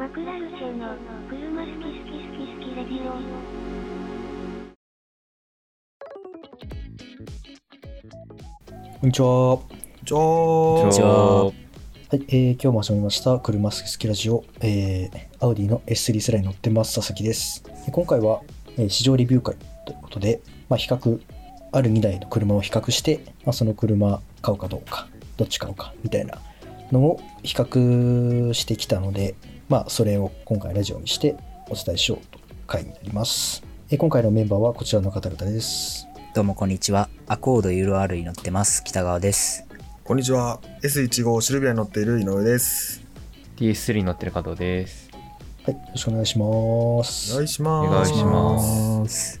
マクラルチェの車好き好き好き好きレディオこんにちは。はじゃあじゃあ、い、えー、今日も始まりました、車好き好きラジオ、えー、アウディの S3 セラに乗ってます、佐々木です。で今回は、えー市場レビュー会ということで、まあ、比較、ある2台の車を比較して、まあ、その車買うかどうか、どっち買うか、みたいなのを比較してきたので、まあ、それを今回ラジオにしてお伝えしようという回になります。えー今回のメンバーはこちらの方々です。どうもこんにちは。アコード URR に乗ってます。北川です。こんにちは S15 シルビアに乗っている井上です DS3 に乗ってる加藤です。はい、よろしくお願いします。お願いしますお願いしますす。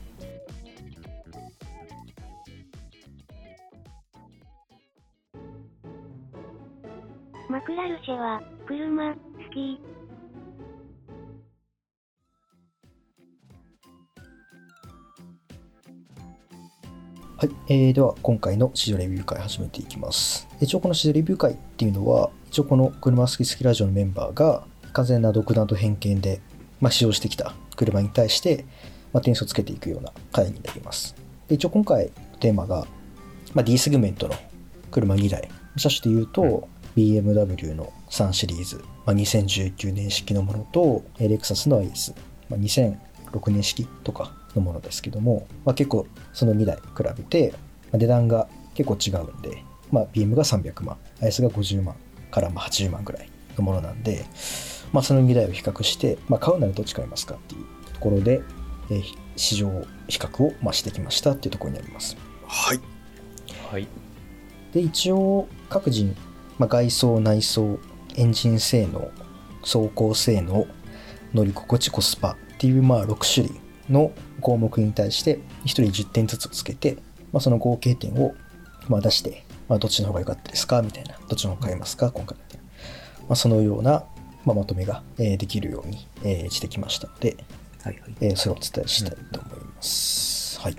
マクラルチェは車好きはい、えー、では今回の市場レビュー会始めていきます。一応この市場レビュー会っていうのは、一応この車好き好きラジオのメンバーが完全な独断と偏見で、まあ、使用してきた車に対して、まあ、点数をつけていくような回になります。で一応今回テーマが、まあ、D セグメントの車2台。車種で言うと、BMW の3シリーズ、まあ、2019年式のものと、えーレクサスの IS、まあ、2006年式とかのものですけども、まあ、結構その2台比べて、まあ値段が結構違うんで、まあ、BM が300万 IS が50万からまあ80万ぐらいのものなんで、まあ、その2台を比較して、まあ、買うならどっち買いますかっていうところで、えー市場比較をまあしてきましたっていうところになります。はいはい。で一応各人、まあ、外装内装エンジン性能走行性能乗り心地コスパっていうまあ6種類の項目に対して1人10点ずつつけて、まあ、その合計点をまあ出して、まあ、どっちの方が良かったですか？みたいなどっちの方が買いますか？今回みたいな、まあ、そのような、まあ、まとめが、えーできるように、えーしてきましたので、はいはい。えーそれをお伝えしたいと思います。はい。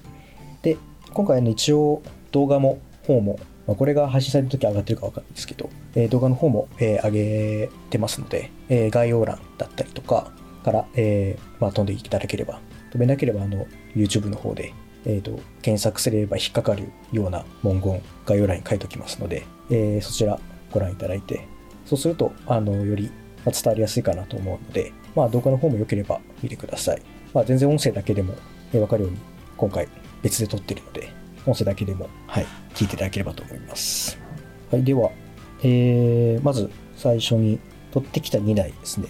で、今回の一応動画も方も、まあ、これが配信された時上がってるかわかんないですけど、えー動画の方も、えー上げてますので、えー概要欄だったりとかから、えーまあ、飛んでいただければ、飛べなければあの YouTube の方で、えーと検索すれば引っかかるような文言概要欄に書いておきますので、えーそちらご覧いただいて、そうすると、あの、より伝わりやすいかなと思うので、まあ、動画の方も良ければ見てください。まあ、全然音声だけでもえわかるように、今回別で撮ってるので、音声だけでも、はい、聞いていただければと思います。はい、では、えーまず最初に撮ってきた2台ですね。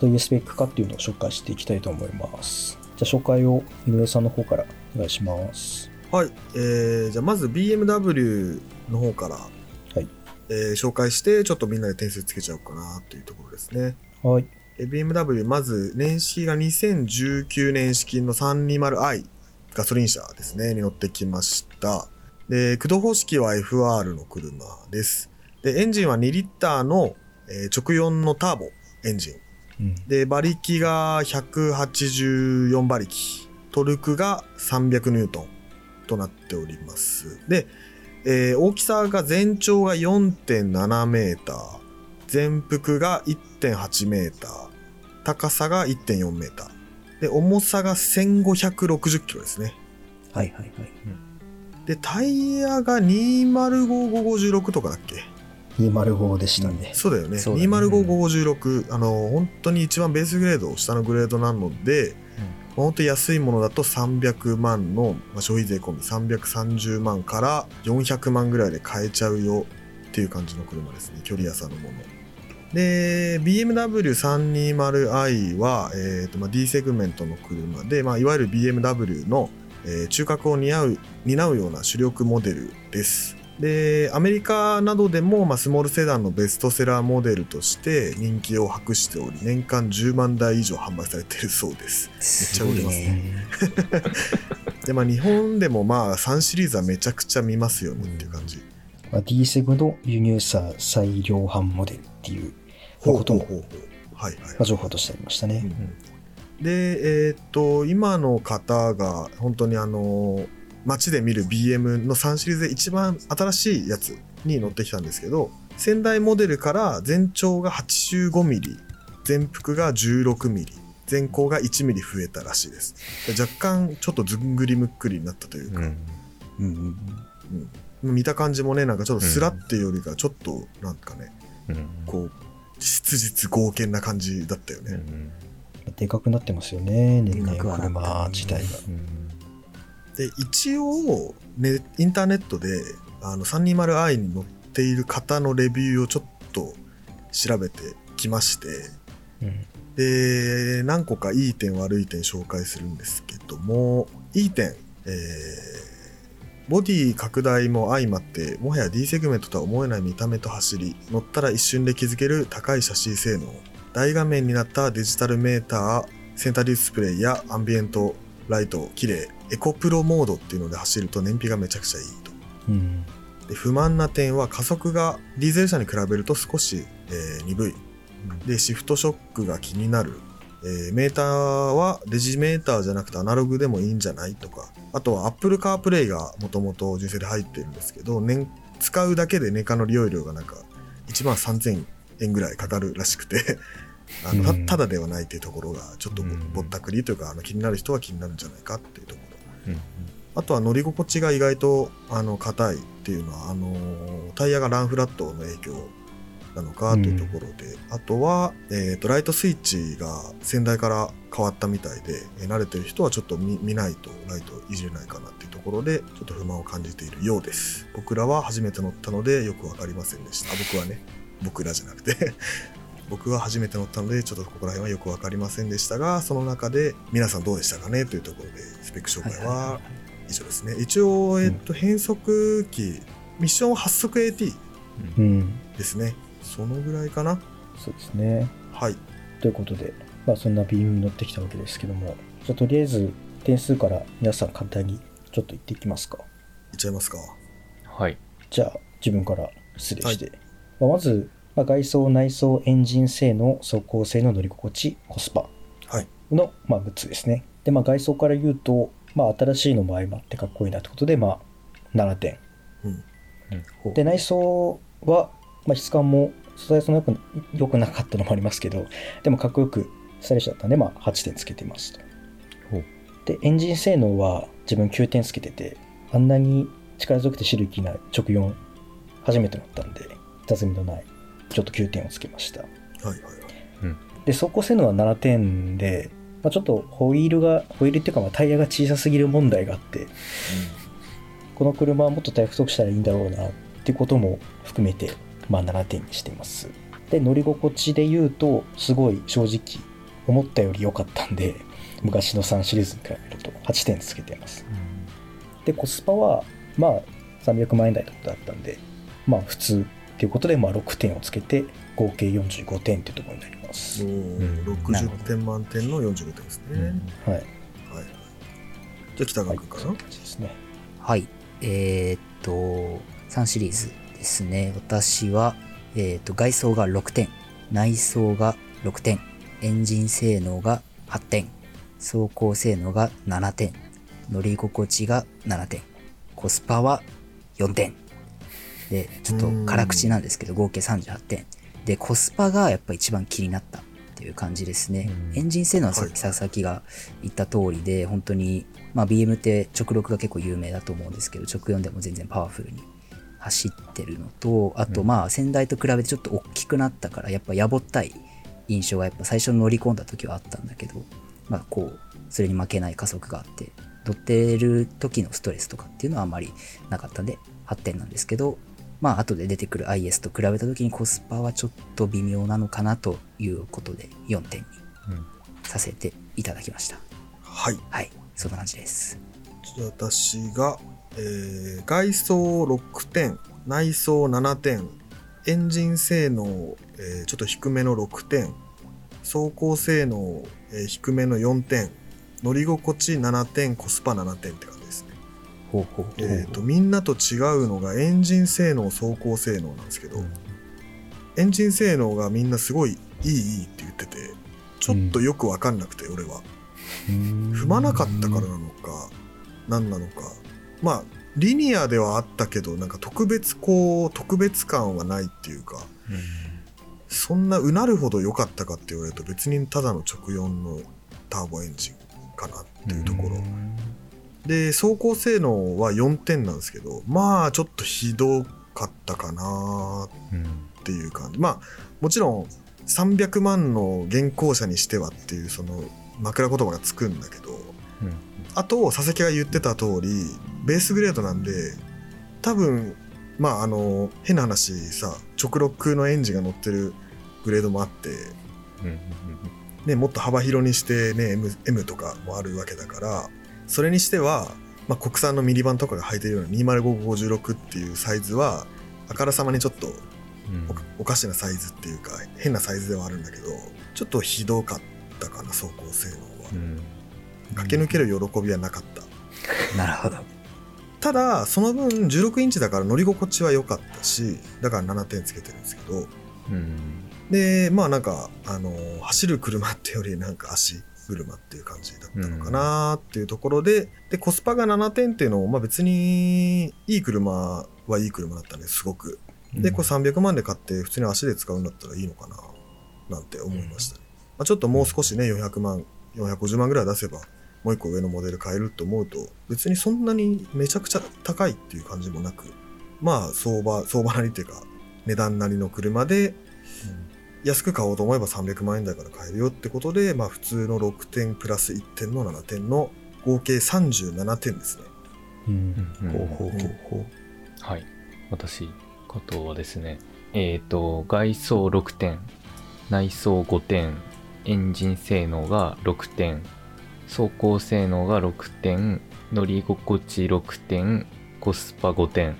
どういうスペックかっていうのを紹介していきたいと思います。じゃあ、紹介を井上さんの方からお願いします。はいえー、じゃあまず BMW の方から、はいえー紹介してちょっとみんなで点数つけちゃおうかなというところですねはい。えー BMW まず年式が2019年式の 320i ガソリン車ですねに乗ってきましたで駆動方式は FR の車ですでエンジンは2リッターの、えー直4のターボエンジンうん。で馬力が184馬力。トルクが300ニュートンとなっております。で、えー大きさが全長が4.7メーター。全幅が1.8メーター。高さが1.4メーター。で重さが1560キロですね。はいはいはい。でタイヤが255556とかだっけ205でしたね。そうだよね。ね。255556あの本当に一番ベースグレード下のグレードなので、まあ本当に安いものだと300万の、まあ、消費税込み330万から400万ぐらいで買えちゃうよっていう感じの車ですね。距離安さのもの。で BMW320i は、えーとまあ、D セグメントの車で、まあ、いわゆる BMW の、えー中核を担う担うような主力モデルですでアメリカなどでも、まあ、スモールセダンのベストセラーモデルとして人気を博しており年間10万台以上販売されているそうです。すごいね。でまあ日本でもまあ3シリーズはめちゃくちゃ見ますよねっていう感じ、まあ、D セグの輸入車最量販モデルっていうまあことも、情報としてありましたね。でえーっと今の方が本当にあの街で見る BM の3シリーズで一番新しいやつに乗ってきたんですけど先代モデルから全長が 85mm 全幅が16ミリ全高が1ミリ増えたらしいですで若干ちょっとずんぐりむっくりになったというか、うん。うんうんうん見た感じもねなんかちょっとスラっていうよりかちょっとなんかねうん。こう質実剛健な感じだったよね、うん。でかくなってますよね、年々車自体が。で一応、ね、インターネットであの 320i に載っている方のレビューをちょっと調べてきましてうん。で何個かいい点悪い点紹介するんですけどもいい点、えーボディ拡大も相まってもはや D セグメントとは思えない見た目と走り乗ったら一瞬で気づける高い写真性能大画面になったデジタルメーターセンターディスプレイやアンビエントライト綺麗エコプロモードっていうので走ると燃費がめちゃくちゃいいと。うん。で不満な点は加速がディーゼル車に比べると少し、えー鈍い。でシフトショックが気になる、えーメーターはデジメーターじゃなくてアナログでもいいんじゃないとか。あとは Apple CarPlay がもともと純正で入ってるんですけど年使うだけで年間の利用料がなんか1万3000円ぐらいかかるらしくて。あのうん。たただではないっていうところがちょっとぼったくりというかあの気になる人は気になるんじゃないかっていうところ。うん。あとは乗り心地が意外とあの硬いっていうのはあのタイヤがランフラットの影響なのかというところで、あとは、えーとライトスイッチが先代から変わったみたいで、えー慣れてる人はちょっと見ないとライトいじれないかなっていうところでちょっと不満を感じているようです。僕らは初めて乗ったのでよく分かりませんでした。僕はね。僕らじゃなくて。僕は初めて乗ったのでちょっとここら辺はよく分かりませんでしたがその中で皆さんどうでしたかね？というところでスペック紹介はいはいはい。は以上ですね。一応、えっと変速機ミッション8速 AT うん、ですね。そのぐらいかな？そうですね。はい。ということで、まあ、そんなビームに乗ってきたわけですけども、じゃあとりあえず点数から皆さん簡単にちょっと言っていきますか。いっちゃいますか。はい。じゃあ自分から失礼して、まあまず、まあ、外装内装エンジン性能走行性の乗り心地コスパはい。の、まあ、6つですね。で、まあ、外装から言うと、まあ、新しいのも相まってかっこいいなってことで、まあ、7点うん。ほう。で内装は、まあ、質感も素材そんな良く良くなかったのもありますけどでもかっこよくスタイリッシュだったんで、まあ、8点つけてますと。でエンジン性能は自分9点つけててあんなに力強くてシルキーな直4初めて乗ったんで雑味のないちょっと9点をつけました。はいはいはい。で走行性能は7点で、まあ、ちょっとホイールがホイールっていうかまあタイヤが小さすぎる問題があってこの車はもっとタイヤ太くしたらいいんだろうなっていうことも含めて、まあ、7点にしています。で乗り心地で言うとすごい正直思ったより良かったんで昔の3シリーズに比べると8点つけてます。でコスパはまあ300万円台だったんでまあ普通っていうことでまあ6点をつけて合計45点っていうところになります、うん。60点満点の45点ですね、はい。はい。じゃあ北川君かな、そういですね。はい。えーっと、3シリーズですね。私は、えーっと、外装が6点、内装が6点、エンジン性能が8点、走行性能が7点、乗り心地が7点、コスパは4点。で、ちょっと辛口なんですけど、合計38点。で、コスパがやっぱ一番気になったっていう感じですね。うんエンジン性能はさっはいき佐々木が言った通りで、本当に、まあ BM って直6が結構有名だと思うんですけど、直4でも全然パワフルに走ってるのと、あとまあ先代と比べてちょっと大きくなったから、やっぱやぼったい印象がやっぱ最初乗り込んだ時はあったんだけど、まあこう、それに負けない加速があって、乗ってる時のストレスとかっていうのはあまりなかったんで、8点なんですけど、まあ後で出てくる IS と比べた時にコスパはちょっと微妙なのかなということで4点にうんさせていただきました。はいはい、そんな感じです。私が、えー外装6点内装7点エンジン性能、えーちょっと低めの6点走行性能、えー低めの4点乗り心地7点コスパ7点って感えー、とみんなと違うのがエンジン性能走行性能なんですけど、エンジン性能がみんなすごいいいいいって言っててちょっとよく分かんなくて、俺は。踏まなかったからなのか何なのか。まあリニアではあったけどなんか特別こう特別感はないっていうかそんなうなるほど良かったかって言われると別にただの直4のターボエンジンかなっていうところ、で走行性能は4点なんですけどまあちょっとひどかったかなうんっていう感じ。まあもちろん300万の現行車にしてはっていうその枕言葉がつくんだけどうん。あと佐々木が言ってた通りベースグレードなんで多分まああの変な話さ直6のエンジンが乗ってるグレードもあって、うん。うん。ね、もっと幅広にしてね M, M とかもあるわけだからそれにしては、まあ、国産のミニバンとかが履いてるような20556っていうサイズはあからさまにちょっとうん。おかおかしなサイズっていうか変なサイズではあるんだけどちょっとひどかったかな走行性能は。うん。駆け抜ける喜びはなかった。なるほど。ただその分16インチだから乗り心地は良かったしだから7点つけてるんですけど。うん。でまあなんかあの走る車ってよりなんか足車っていう感じだったのかなっていうところで,、でコスパが7点っていうのも、まあ、別にいい車はいい車だったんですごく。でこれ300万で買って普通に足で使うんだったらいいのかななんて思いましたね、まあ、ちょっともう少しね400万450万ぐらい出せばもう一個上のモデル買えると思うと別にそんなにめちゃくちゃ高いっていう感じもなくまあ相場相場なりっていうか値段なりの車で安く買おうと思えば300万円台から買えるよってことで、まあ、普通の6点プラス1点の7点の合計37点ですね。うんうんほうほうほうほはい。私、加藤はですね、えっ、と、外装6点、内装5点、エンジン性能が6点、走行性能が6点、乗り心地6点、コスパ5点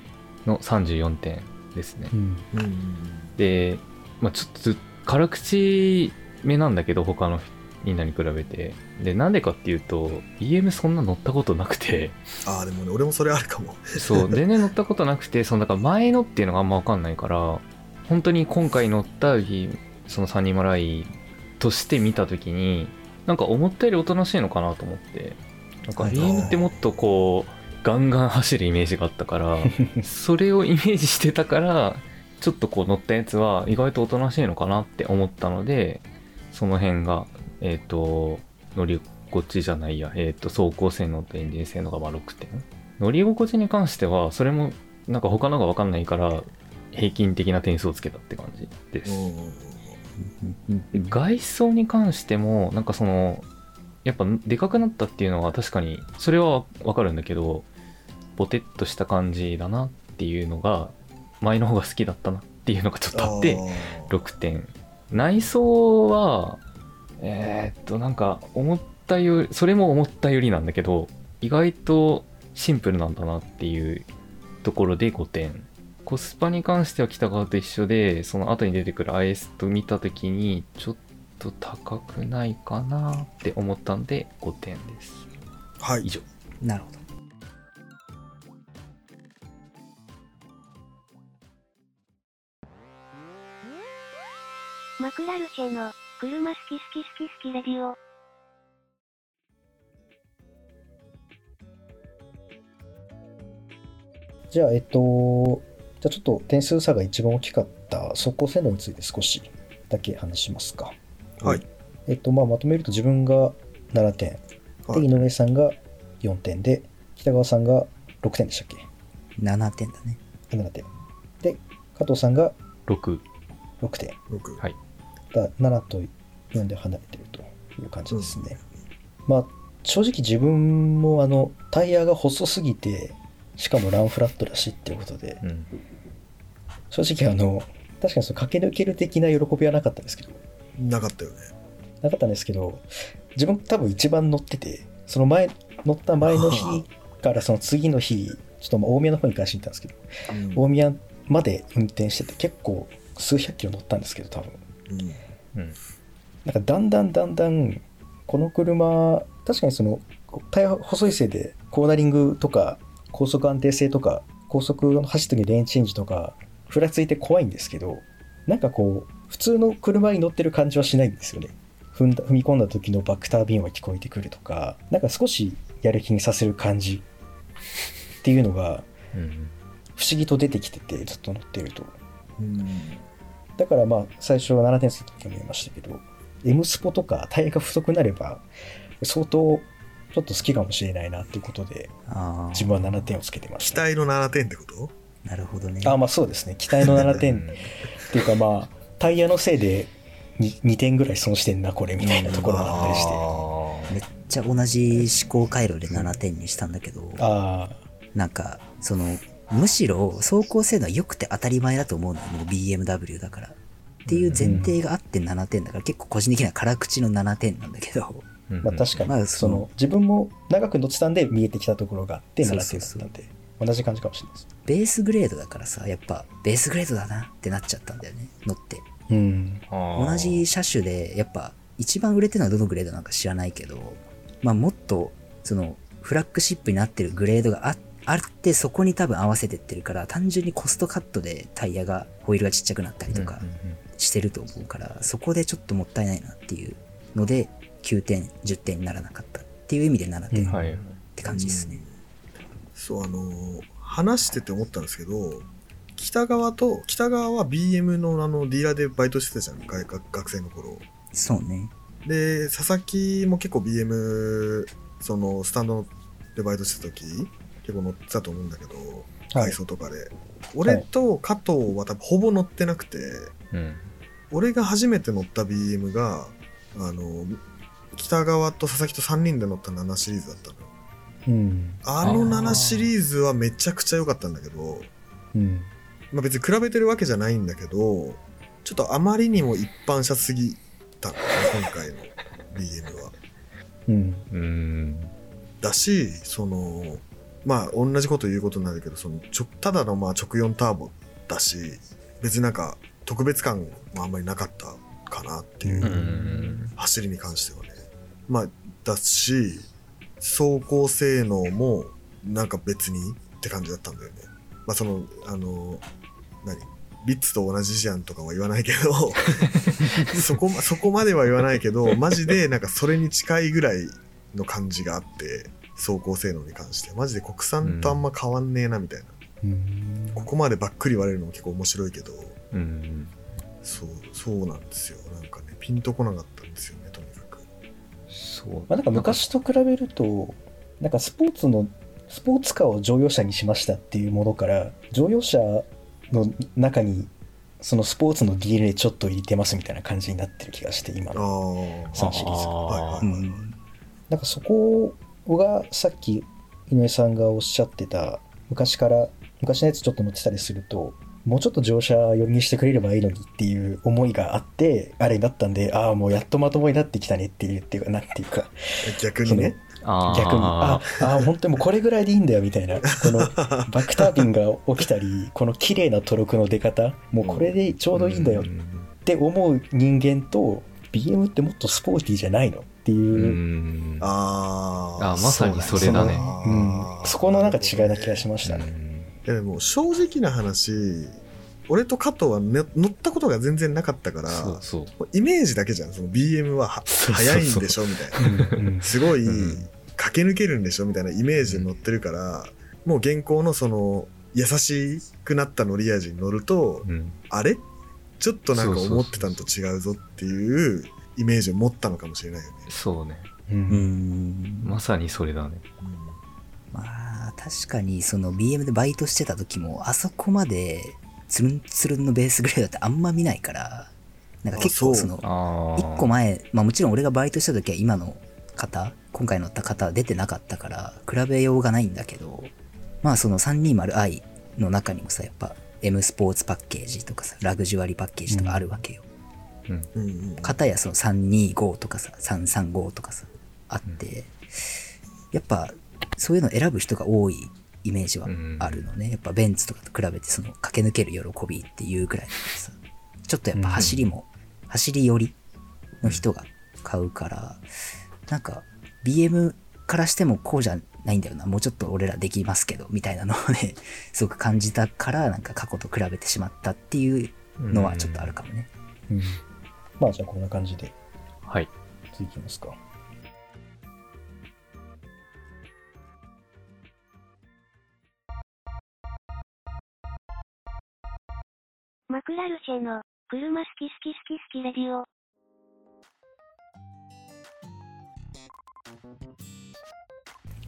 の34点ですね。うんうんで、まあ、ちょっとず辛口目なんだけど、他のみんなに比べて。で、なんでかっていうと、BM そんな乗ったことなくて、ああでもね俺もそれあるかも。そう、全然乗ったことなくて、その、だから前のっていうのがあんまわかんないから、本当に今回乗った日、そのサニーマライとして見たときに、なんか思ったよりおとなしいのかなと思って、なんかはい BM ってもっとこう、ガンガン走るイメージがあったから、それをイメージしてたから、ちょっとこう乗ったやつは意外とおとなしいのかなって思ったので、その辺が、えっ、と、乗り心地じゃないや、えっ、と、走行性能とエンジン性能がまあ6点。乗り心地に関しては、それもなんか他のがわかんないから、平均的な点数をつけたって感じです。外装に関しても、なんかその、やっぱでかくなったっていうのは確かに、それはわかるんだけど、ボテッとした感じだなっていうのが、前の方が好きだったなっていうのがちょっとあって、6点。内装は、えーっと、なんか思ったより、それも思ったよりなんだけど、意外とシンプルなんだなっていうところで5点。コスパに関しては北川と一緒で、その後に出てくる IS と見たときに、ちょっと高くないかなって思ったんで5点です。はい以上。う。なるほど。マクラルシェの車好き好き好き好きレディオ。じゃあ、えっと、じゃあちょっと点数差が一番大きかった走行性能について少しだけ話しますか。はい。えっと、まあ、まとめると自分が7点、はいで、井上さんが4点で、北川さんが6点でしたっけ？7点だね。7点。で、加藤さんが6。6点。僕はい。だ7と4で離れてるという感じですね。まあ、正直自分もあの、タイヤが細すぎて、しかもランフラットだしっていうことで、うん。正直あの、確かにその駆け抜ける的な喜びはなかったんですけど、なかったよね。なかったんですけど、自分多分一番乗ってて、その前、乗った前の日からその次の日、ちょっとまあ大宮の方に関して行ったんですけど、うん大宮まで運転してて結構数百キロ乗ったんですけど、多分。うんうん。なんかだんだんだんだん、この車、確かにその、タイヤ細いせいでコーナリングとか、高速安定性とか、高速の走ってるレーンチェンジとか、ふらついて怖いんですけど、なんかこう、普通の車に乗ってる感じはしないんですよね。踏んだ踏み込んだ時のバックタービンは聞こえてくるとか、なんか少しやる気にさせる感じっていうのがうん。不思議と出てきてて、ずっと乗ってると。うんだからまあ最初7点数って見えましたけど M スポとかタイヤが太くなれば相当ちょっと好きかもしれないなっていうことで自分は7点をつけてました、期待の7点ってこと？なるほどね。あまあそうですね。期待の7う点。ん っていうかまあタイヤのせいで 2, 2点ぐらい損してんなこれみたいなところがあったりして。めっちゃ同じ思考回路で7点にしたんだけどああなんかそのむしろ走行性能は良くて当たり前だと思うのよ。もう BMW だから。っていう前提があって7点だから。結構個人的には辛口の7点なんだけど。うんまあ確かに、まあその自分も長く乗ってたんで見えてきたところがあって7そうそう。そう点だったんで同じ感じかもしれないです。ベースグレードだからさやっぱベースグレードだなってなっちゃったんだよね乗って。うん。同じ車種でやっぱ一番売れてるのはどのグレードなのか知らないけどまあもっとそのフラッグシップになってるグレードがああってそこに多分合わせてってるから単純にコストカットでタイヤがホイールがちっちゃくなったりとかうんうんうん。してると思うからそこでちょっともったいないなっていうので9点10点にならなかったっていう意味で7点っはい。て感じですね、そうあのー話してて思ったんですけど北川と北川は BM のあのディーラーでバイトしてたじゃん学生の頃。そうね。で佐々木も結構 BM そのスタンドでバイトしてた時結構乗ってたと思うんだけどはい。外装とかで、俺と加藤は多分ほぼ乗ってなくてうん。俺が初めて乗った BM があの北川と佐々木と3人で乗った7シリーズだったの。うん。あのあー。7シリーズはめちゃくちゃ良かったんだけどうん。まあ、別に比べてるわけじゃないんだけどちょっとあまりにも一般車すぎたのね今回の BM は。うん。うん。だしそのまあ同じこと言うことになるけどそのちょただのまあ直4ターボだし別になんか特別感もあんまりなかったかなっていう走りに関してはね。まあだし走行性能もなんか別にって感じだったんだよね。まあそのあの何？ビッツと同じじゃんとかは言わないけど そこそこまでは言わないけどマジでなんかそれに近いぐらいの感じがあって走行性能に関して。マジで国産とあんま変わんねえなみたいな、うん。ここまでばっくり割れるのも結構面白いけど。うん。そうそうなんですよ。なんかねピンとこなかったんですよねとにかく。そう。まあ、なんか昔と比べるとなんかスポーツのスポーツカーを乗用車にしましたっていうものから乗用車の中にそのスポーツの DNA ちょっと入れてますみたいな感じになってる気がして今あの。あ3シリーズあーはいはいはい、うん。なんかそこがさっき井上さんがおっしゃってた昔から昔のやつちょっと乗ってたりするともうちょっと乗車寄りにしてくれればいいのにっていう思いがあってあれになったんでああもうやっとまともになってきたねっていうっていうかなんていうか逆にね逆にああ本当にもうこれぐらいでいいんだよみたいなこの バックタービンが起きたりこの綺麗なトルクの出方もうこれでちょうどいいんだよっうんて思う人間と BM ってもっとスポーティーじゃないのっていう。う、ん。あー。あまさにそれだね。ううん、そこのなんか違いな気がしましたね。いやでも正直な話俺と加藤は、ね、乗ったことが全然なかったからそうそう。イメージだけじゃん。その BM は速いんでしょみたいな。うんうん。すごいうん。駆け抜けるんでしょみたいなイメージで乗ってるから、もう現行のその優しくなった乗り味に乗ると、うん。あれ？ちょっとなんか思ってたのと違うぞっていうイメージを持ったのかもしれないよね。そうね。ううん。んまさにそれだね。まあ確かにその BM でバイトしてた時もあそこまでつるんつるんのベースグレードってあんま見ないからなんか結構あそのあ一個前まあもちろん俺がバイトした時は今の方今回乗った方は出てなかったから比べようがないんだけどまあその 320i の中にもさやっぱ M スポーツパッケージとかさラグジュアリーパッケージとかあるわけよ、片やその325とかさ335とかさあって、やっぱそういうの選ぶ人が多いイメージはあるのね、やっぱベンツとかと比べてその駆け抜ける喜びっていうくらいだからさちょっとやっぱ走りも、走り寄りの人が買うからなん。か BM からしてもこうじゃないん。だよなもうちょっと俺らできますけどみたいなのをねすごく感じたからなん。か過去と比べてしまったっていうのはちょっとあるかもね、うん。まあじゃあこんな感じではい次いきますか。マクラルシェの車好き好き好き好きレディオ。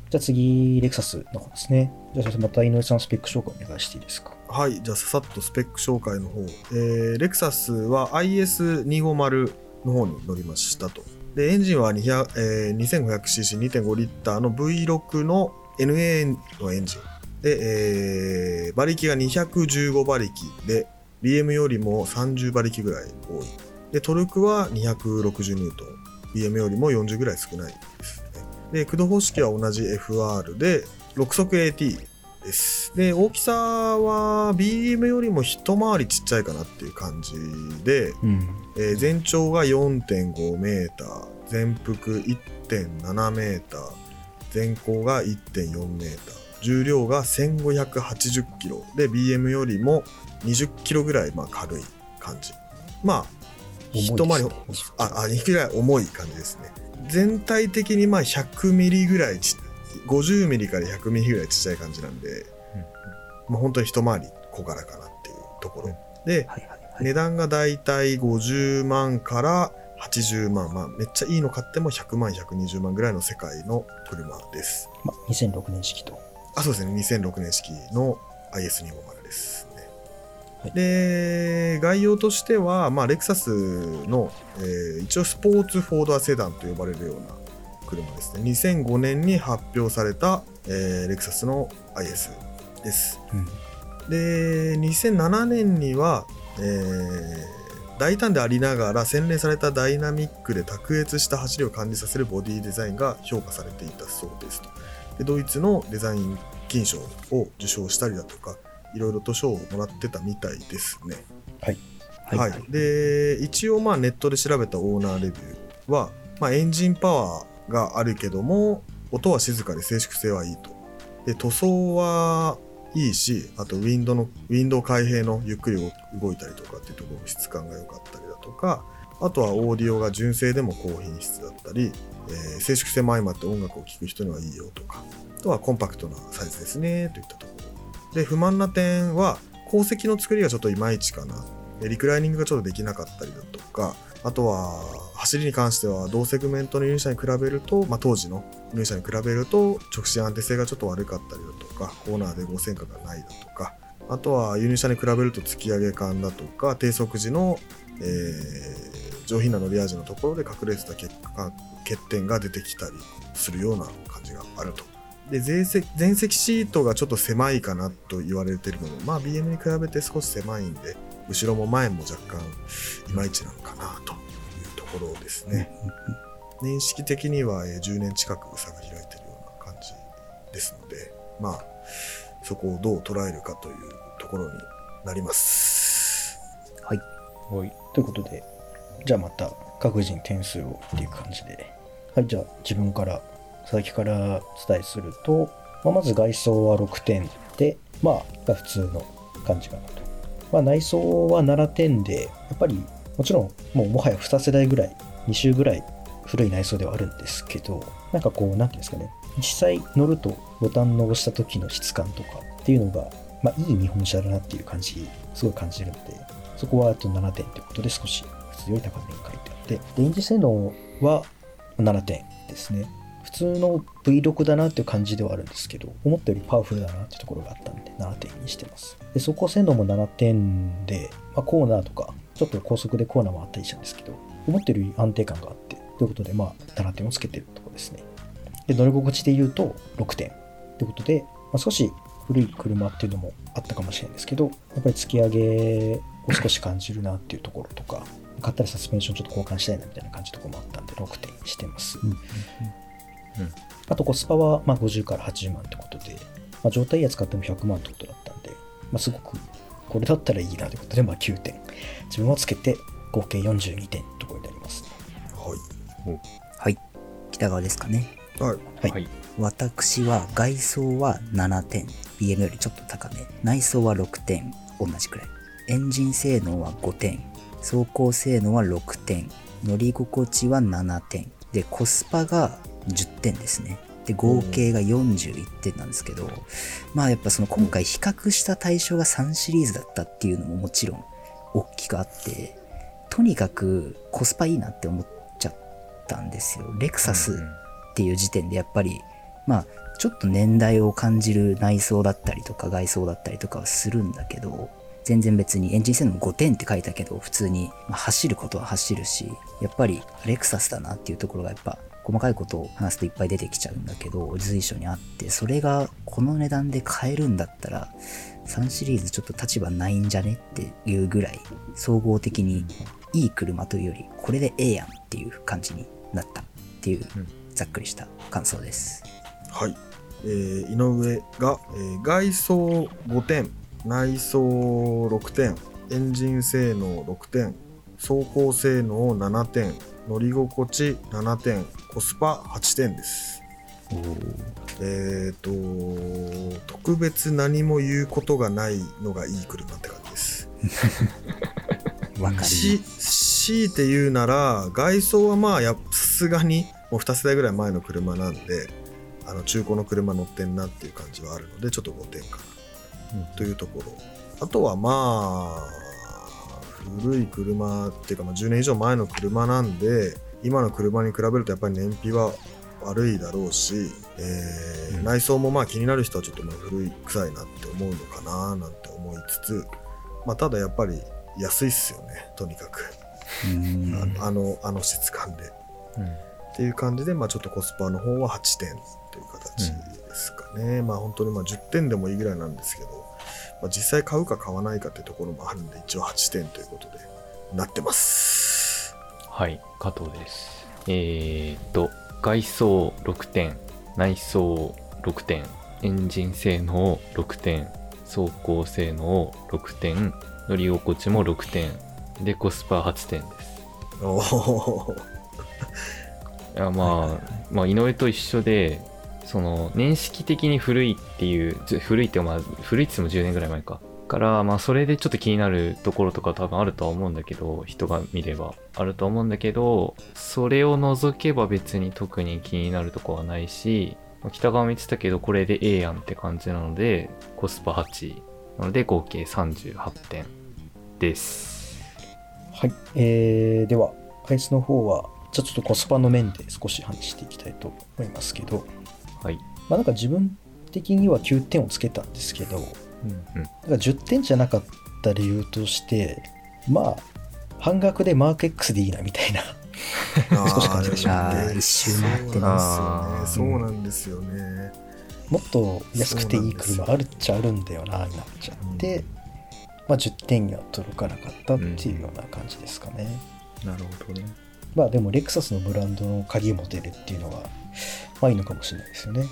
じゃあ次、レクサスの方ですね。じゃあまた井上さんスペック紹介お願いしていいですか？はい、じゃあささっとスペック紹介の方。えーレクサスは IS250 の方に乗りましたと。で、エンジンはえー、2500cc2.5 リッターの V6 の NA のエンジン。で、えー馬力が215馬力で、BM よりも30馬力ぐらい多い。で、トルクは260ニュートン。BM よりも40ぐらい少ないですね。で、駆動方式は同じ FR で、6速 AT です。で、大きさは BM よりも一回りちっちゃいかなっていう感じで、うん。えー全長が4.5メーター、全幅1.7メーター、全高が1.4メーター、重量が1580キロで BM よりも20キロぐらいまあ軽い感じ。まあ、一回りあ、あ、2ぐらい重い感じですね。全体的にまあ100ミリぐらいち、50ミリから100ミリぐらいちっちゃい感じなんで、まあ本当に一回り小柄かなっていうところ。で、はいはいはい。値段がだいたい50万から80万、まあ、めっちゃいいの買っても100万、120万ぐらいの世界の車です。まあ、2006年式と。あ、そうですね、2006年式の IS250 ですね。はいで、概要としては、まあ、レクサスの、えー一応スポーツフォードアセダンと呼ばれるような車ですね。2005年に発表された、えーレクサスの IS です。うん。で2007年には、えー大胆でありながら洗練されたダイナミックで卓越した走りを感じさせるボディデザインが評価されていたそうですとでドイツのデザイン金賞を受賞したりだとかいろいろと賞をもらってたみたいですねはい。はい、で一応まあネットで調べたオーナーレビューは、まあ、エンジンパワーがあるけども音は静かで静粛性はいいと。で塗装はいいしあとウィンドのウィンドウ開閉のゆっくり動いたりとかっていうところの質感が良かったりだとかあとはオーディオが純正でも高品質だったり、えー静粛性も相まって音楽を聴く人にはいいよとかあとはコンパクトなサイズですねといったところ。で不満な点は鉱石の作りがちょっといまいちかな。リクライニングがちょっとできなかったりだとかあとは走りに関しては同セグメントの輸入車に比べると、まあ、当時の輸入車に比べると直進安定性がちょっと悪かったりだとかコーナーで合線化がないだとかあとは輸入車に比べると突き上げ感だとか低速時の、えー上品な乗り味のところで隠れてた欠陥欠点が出てきたりするような感じがあると。で前席前席シートがちょっと狭いかなと言われてるのも、まあ、BM に比べて少し狭いんで後ろも前も若干いまいちなのかなというところですね。年式的にはえー10年近く差が開いてるような感じですので、まあ、そこをどう捉えるかというところになります。はい。はい。ということで、じゃあまた各人点数をっていう感じで。はい、じゃあ自分から、佐々木からお伝えすると、まあ、まず外装は6点で、まあ、が普通の感じかなと。まあ、内装は7点で、やっぱりもちろんもうもはや2世代ぐらい、2周ぐらい古い内装ではあるんですけど、なんかこう、なんていうんですかね、実際乗るとボタンの押した時の質感とかっていうのが、まあ、いい日本車だなっていう感じ、すごい感じるので、そこはあと7点ということで少し普通より高めに書いてあって、で、エンジン性能は7点ですね。普通の V6 だなっていう感じではあるんですけど、思ったよりパワフルだなっていうところがあったん、7点にしてます。で、走行性能も7点で、まあ、コーナーとか、ちょっと高速でコーナーもあったりしたんですけど、思ったより安定感があって、ということで、まあ、7点をつけてるところですね。で、乗り心地で言うと6点。ということで、まあ、少し古い車っていうのもあったかもしれないんですけど、やっぱり突き上げを少し感じるなっていうところとか、買ったらサスペンションちょっと交換したいなみたいな感じとかもあったんで、6点にしてます。あとコスパはまあ50から80万ってことで、まあ、状態や使っても100万ってことだったんで、まあ、すごくこれだったらいいなということで、まあ、9点。自分はつけて合計42点ところになりますね。ははい。北川ですかね。い。はい。はい。はい。私は外装は7点 BM よりちょっと高め内装は6点同じくらいエンジン性能は5点走行性能は6点乗り心地は7点でコスパが10点ですねで合計が41点なんですけどまあやっぱその今回比較した対象が3シリーズだったっていうのももちろん大きくあって、とにかくコスパいいなって思っちゃったんですよ。レクサスっていう時点でやっぱり、まあ、ちょっと年代を感じる内装だったりとか外装だったりとかはするんだけど、全然別にエンジン性能も5点って書いたけど、普通に、まあ走ることは走るし、やっぱりレクサスだなっていうところがやっぱ細かいことを話すといっぱい出てきちゃうんだけど、随所にあって、それがこの値段で買えるんだったら、3シリーズちょっと立場ないんじゃねっていうぐらい、総合的にいい車というより、これでええやんっていう感じになったっていう、ざっくりした感想です。はい、えー井上が、えー外装5点内装6点エンジン性能6点走行性能7点乗り心地7点コスパ8点です。えっ、と特別何も言うことがないのがいい車って感じです。わかる。し強いて言うなら外装はまあやさすがにもう2世代ぐらい前の車なんであの中古の車乗ってんなっていう感じはあるのでちょっと5点かなというところ。あとはまあ古い車っていうかまあ10年以上前の車なんで今の車に比べるとやっぱり燃費は悪いだろうし、えーうん内装もまあ気になる人はちょっとまあ古い臭いなって思うのかななんて思いつつ、まあ、ただやっぱり安いっすよねとにかく。うんああのあの質感で。うんっていう感じで、まあ、ちょっとコスパの方は8点という形ですかね。まあ本当にまあ10点でもいいぐらいなんですけど、まあ、実際買うか買わないかってところもあるんで、一応8点ということでなってます。はい、加藤です。えー、っと、外装6点、内装6点、エンジン性能6点、走行性能6点、乗り心地も6点、で、コスパ8点です。おーいやまあ、まあ、井上と一緒で、その、年式的に古いっていう、古いってまあ、古いって言っても10年ぐらい前か。から、まあ、それでちょっと気になるところとか多分あるとは思うんだけど、人が見ればあると思うんだけど、それを除けば別に特に気になるとこはないし、北川も言ってたけど、これでええやんって感じなので、コスパ8。なので、合計38点です。はい。えー、では、アイスの方は、じゃあちょっとコスパの面で少し話していきたいと思いますけど、はい。まあなんか自分的には9点をつけたんですけど、うん。なんか10点じゃなかった理由として、まあ、半額でマーク X でいいなみたいな。少し感じてしまうねあー一周回ってますそうなんですよね。そうなんですよね。もっと安くていい車あるっちゃあるんだよな、になっちゃって、まあ10点には届かなかったっていうような感じですかね。なるほどね。まあでもレクサスのブランドの鍵持てるっていうのは、まあいいのかもしれないですよね。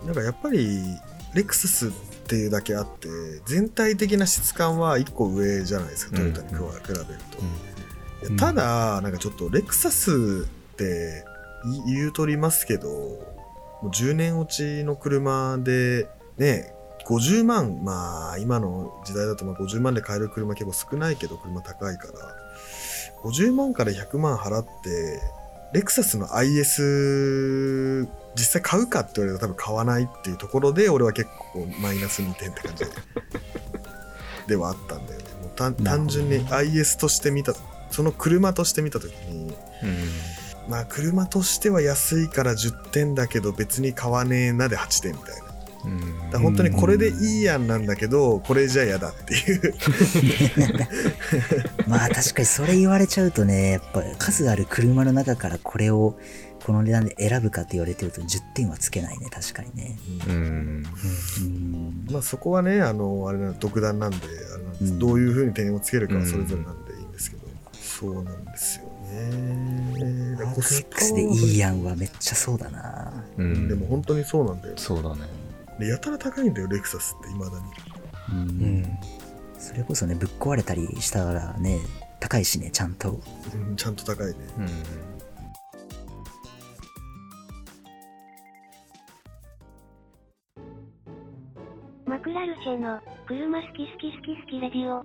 うん、なんかやっぱりレクサスっていうだけあって全体的な質感は1個上じゃないですかトヨタに比べると、いやただなんかちょっとレクサスってい言うとりますけどもう10年落ちの車でね50万まあ今の時代だとまあ50万で買える車結構少ないけど車高いから50万から100万払ってレクサスの IS 実際買うかって言われたら多分買わないっていうところで俺は結構マイナス2点って感じで。ではあったんだよね。もう単単純に IS として見たその車として見た時にうん。まあ車としては安いから10点だけど別に買わねえなで8点みたいなだ本当にこれでいいやんなんだけどこれじゃ嫌だっていう まあ確かにそれ言われちゃうとね、やっぱ数ある車の中からこれをこの値段で選ぶかって言われてると10点はつけないね、確かにね。うん。うん。まあそこはねあのあれな独断なんであれなんです、うんどういうふうに点をつけるかはそれぞれなんでいいんですけど、そうなんですよねだからマークコスパ X でいいやんはめっちゃそうだな。うん。でも本当にそうなんだよ、ね、そうだね。でやたら高いんだよレクサスっていまだにうん。うん。それこそね、ぶっ壊れたりしたらね、高いしね、ちゃんと。うんちゃんと高いねうん。マクラルシェの車好き好き好き好きレディオ。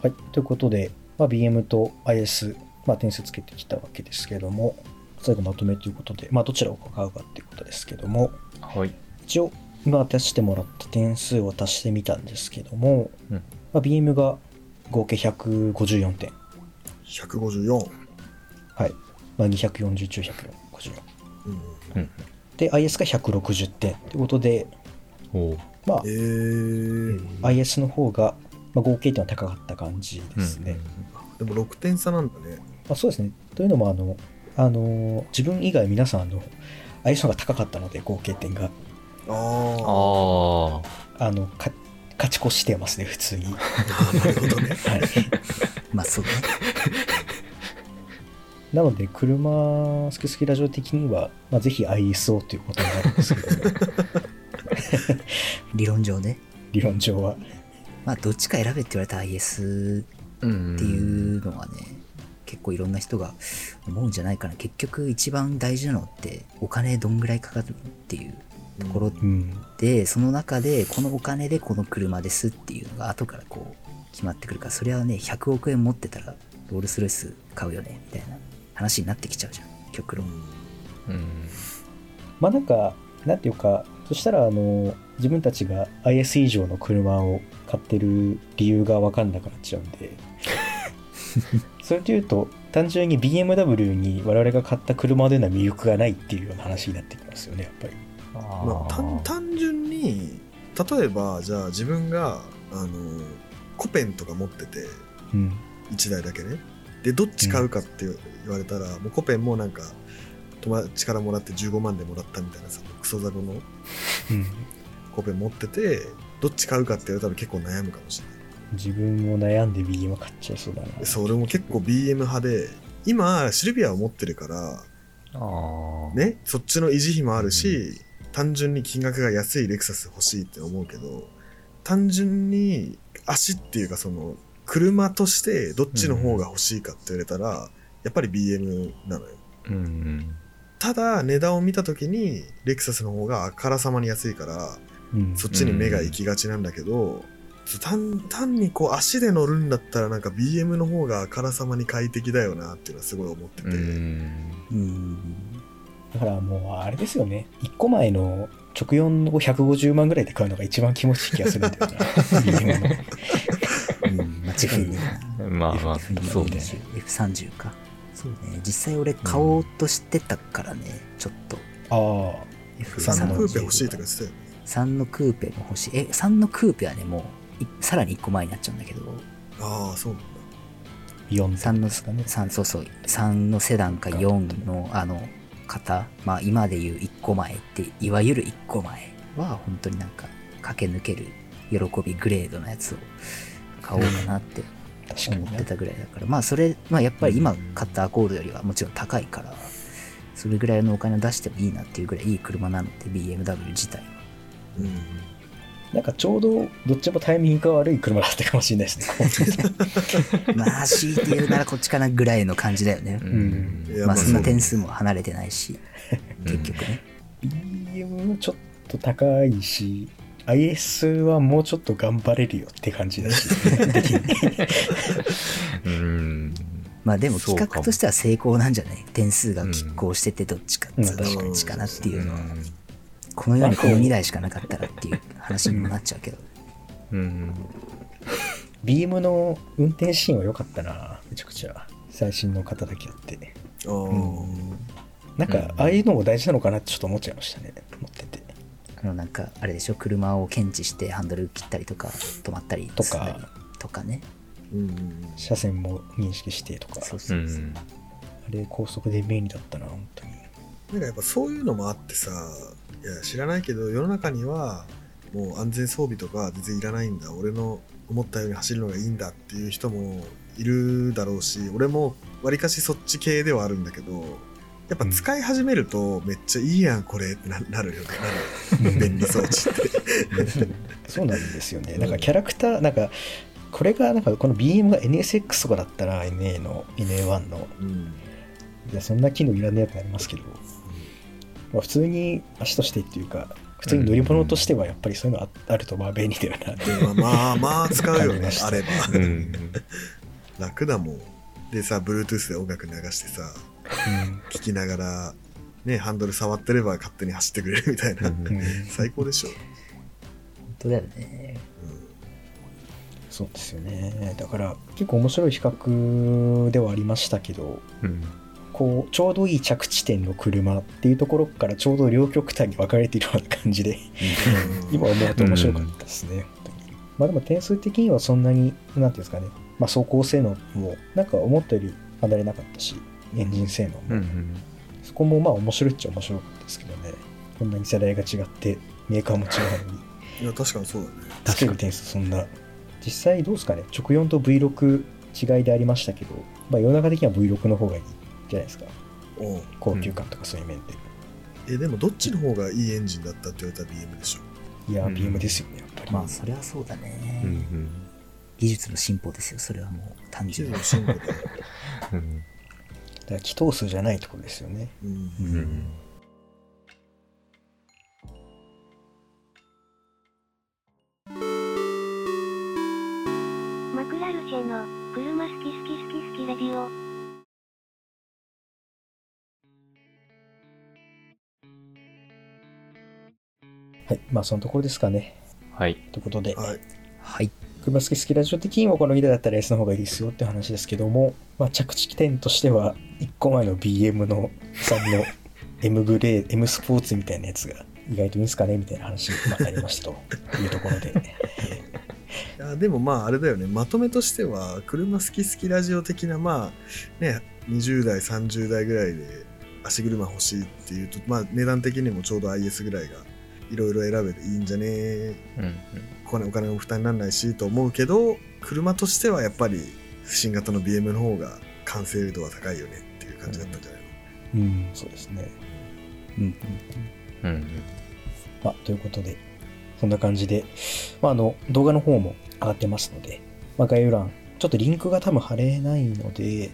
はい。ということで、まあ、BM と IS、まあ、点数つけてきたわけですけども、最後まとめということで、まあ、どちらを買うかっていうことですけども、はい。一応、今出してもらった点数を足してみたんですけども、うんまあ、BM が合計154点。154。はい。まあ、240中154。うん。うん。で、IS が160点ということで、まあえ、ー、IS の方が、まあ、合計点は高かった感じですね。でも6点差なんだね。まあ、そうですね。というのも、あの、あの自分以外皆さんあのの方が高かったので、合計点が。ああ。の、か勝ち越してますね、普通に。はなるほどね。い。まあそうね。なので、車すきすきラジオ的には、まあ、ぜひ ISO ということになるんですけども、理論上ね。理論上は。まあどっちか選べって言われたら IS うん。っていうのはね、結構いろんな人が思うんじゃないかな。結局一番大事なのってお金どんぐらいかかるのっていうところうん。で、その中でこのお金でこの車ですっていうのが後からこう決まってくるから、それはね、100億円持ってたらロールスロイス買うよね、みたいな話になってきちゃうじゃん、極論。うん。まあなんか、なんていうか、そしたら、あの、自分たちが IS 以上の車を買ってる理由が分かんなくなっちゃうんで、それで言うと、単純に BMW に我々が買った車での魅力がないっていうような話になってきますよね、やっぱり。まあ、単単純に例えばじゃあ自分があのコペンとか持っててうん。1台だけねでどっち買うかって言われたら、もうコペンもなんか友達からもらって15万でもらったみたいなさクソザコのうん。コペン持っててどっち買うかって言われたら結構悩むかもしれない自分も悩んで BM 買っちゃいそうだな。でそう俺も結構 BM 派で今シルビアを持ってるからああ。。ねそっちの維持費もあるし、単純に金額が安いレクサス欲しいって思うけど単純に足っていうかその車としてどっちの方が欲しいかって言われたら、やっぱり BM なのようん。ただ値段を見た時にレクサスの方があからさまに安いからうん。そっちに目が行きがちなんだけど、単単にこう足で乗るんだったらなんか BM の方があからさまに快適だよなっていうのはすごい思ってて、うん。うん。だからもう、あれですよね。1個前の直4の150万ぐらいで買うのが一番気持ちいい気がするんだよな。BM の。うん、間違いな。まあまあ、そうね。F20 F30 か。そうね。実際俺買おうとしてたからね、ちょっと。ああ。3のクーペ欲しいとかか。言ってたよね3のクーペも欲しい。え、3のクーペはね、もうい、さらに1個前になっちゃうんだけど、ああそうなんだ。4 3の、ですかね。3、そうそう、3のセダンか。4のあの方、まあ今でいう1個前って、いわゆる1個前。は本当になんか駆け抜ける喜びグレードのやつを買おうかなって思って。たぐらいだから、まあそれ、まあやっぱり今買ったアコールよりはもちろん高いから、それぐらいのお金を出してもいいなっていうぐらいいい車なので、BMW 自体は。うんなんかちょうどどっちもタイミングが悪い車だったかもしれないですね。まあ強いて言うならこっちかなぐらいの感じだよねう。んまあそんな点数も離れてないし、結局ね。BM ちょっと高いし、IS はもうちょっと頑張れるよって感じだし。うん。まあでも企画としては成功なんじゃない？点数が拮抗しててどっちかっていううんどっちかなっていうのこの世にこの2台しかなかったらっていう話にもなっちゃうけど、ん。BM の運転シーンは良かったな、めちゃくちゃ。最新の方だけあって。あーなんか、ああいうのも大事なのかなってちょっと思っちゃいましたね、持ってて。あのなんかあれでしょ？車を検知してハンドル切ったりとか止まったりとかとかねうんうん車線も認識してとか。そうそうそう、うん。あれ高速で便利だったな、本当に。なんかやっぱそういうのもあってさいや知らないけど世の中にはもう安全装備とか全然いらないんだ。俺の思ったように走るのがいいんだっていう人もいるだろうし俺もわりかしそっち系ではあるんだけどやっぱ使い始めるとめっちゃいいやんこれってななるよね。なる便利装置って。そうなんですよね。なんかキャラクター、なんか、これが、なんかこの BM が NSX とかだったら NA の、NA1 の、うん。いや、そんな機能いらねえってなりますけど、まあ、普通に足としてっていうか、普通に乗り物としてはやっぱりそういうのああるとまあ便利だよなって。でまあまあまあ使うよねあればうん。楽だもんでさ Bluetooth で音楽流してさ聞きながら、ね、ハンドル触ってれば勝手に走ってくれるみたいな。最高でしょ。本当だよね。そうですよねだから結構面白い比較ではありましたけどうんこうちょうどいい着地点の車っていうところからちょうど両極端に分かれているような感じでうん。今思うと面白かったですね、本当にまあでも点数的にはそんなになんていうんですかね、まあ、走行性能もなんか思ったより離れなかったしエンジン性能も、うんうん。そこもまあ面白いっちゃ面白かったですけどね。こんなに世代が違ってメーカーも違うのに。いや、確かにそうだね。つける点数そんな。実際どうですかね。直4と V6 違いでありましたけど、まあ、世の中的には V6 の方がいいじゃないですか。うん。高級感とかそういう面で、え、でもどっちの方がいいエンジンだったって言われたら BM でしょ？いやうん。BM ですよねやっぱり、まあ、それはそうだね。うんうん。技術の進歩ですよ、それはもう単純に。チーム。の進歩で。うん。だから気筒数じゃないところですよね。うん。ううんまあそのところですかね。はい。ということで、はい。はい。車好き好きラジオ的にもこのギターだったら S の方がいいですよって話ですけども、まあ、着地点としては1個前の BM の3の M グレー M スポーツみたいなやつが意外といいんですかねみたいな話にまあなりましたと。いうところで。いやでもまああれだよね。まとめとしては車好き好きラジオ的なまあね20代30代ぐらいで足車欲しいっていうとまあ値段的にもちょうど IS ぐらいがいろいろ選べていいんじゃね？うんうん。お金お金も負担にならないしと思うけど車としてはやっぱり新型の BM の方が完成度は高いよねっていう感じだったんじゃないの、うん。そうですね。うんうん。うんうん。まあ、ということで、そんな感じで、まあ、あの動画の方も上がってますので、まあ、概要欄、ちょっとリンクが多分貼れないので、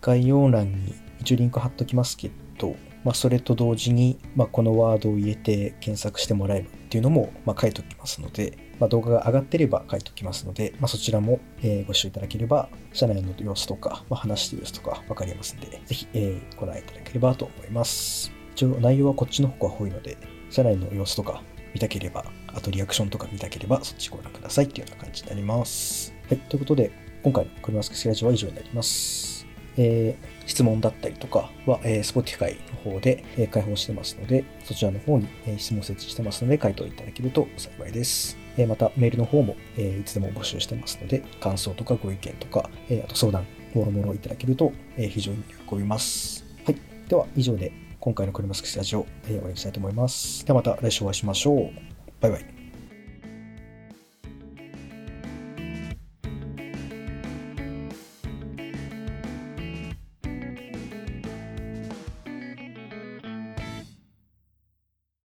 概要欄に一応リンク貼っときますけど、とまあ、それと同時に、まあ、このワードを入れて検索してもらえばっていうのも、ま、書いておきますので、ま、動画が上がってれば書いておきますので、ま、そちらも、えご視聴いただければ、社内の様子とか、ま、話してる様子とか分かりますので、ぜひ、えご覧いただければと思います。一応内容はこっちの方が多いので、社内の様子とか見たければ、あとリアクションとか見たければ、そっちご覧くださいっていうような感じになります。はい、ということで、今回の車スクスラジオは以上になります。えー質問だったりとかは、えー Spotify の方で、え開放してますので、そちらの方に、え質問設置してますので、回答いただけると幸いです。えまた、メールの方も、えいつでも募集してますので、感想とかご意見とか、えあと相談、もろもろいただけると、え非常に喜びます。はい、では以上で、今回の車スクスラジオ、え終わりにしたいと思います。ではまた来週お会いしましょう。バイバイ。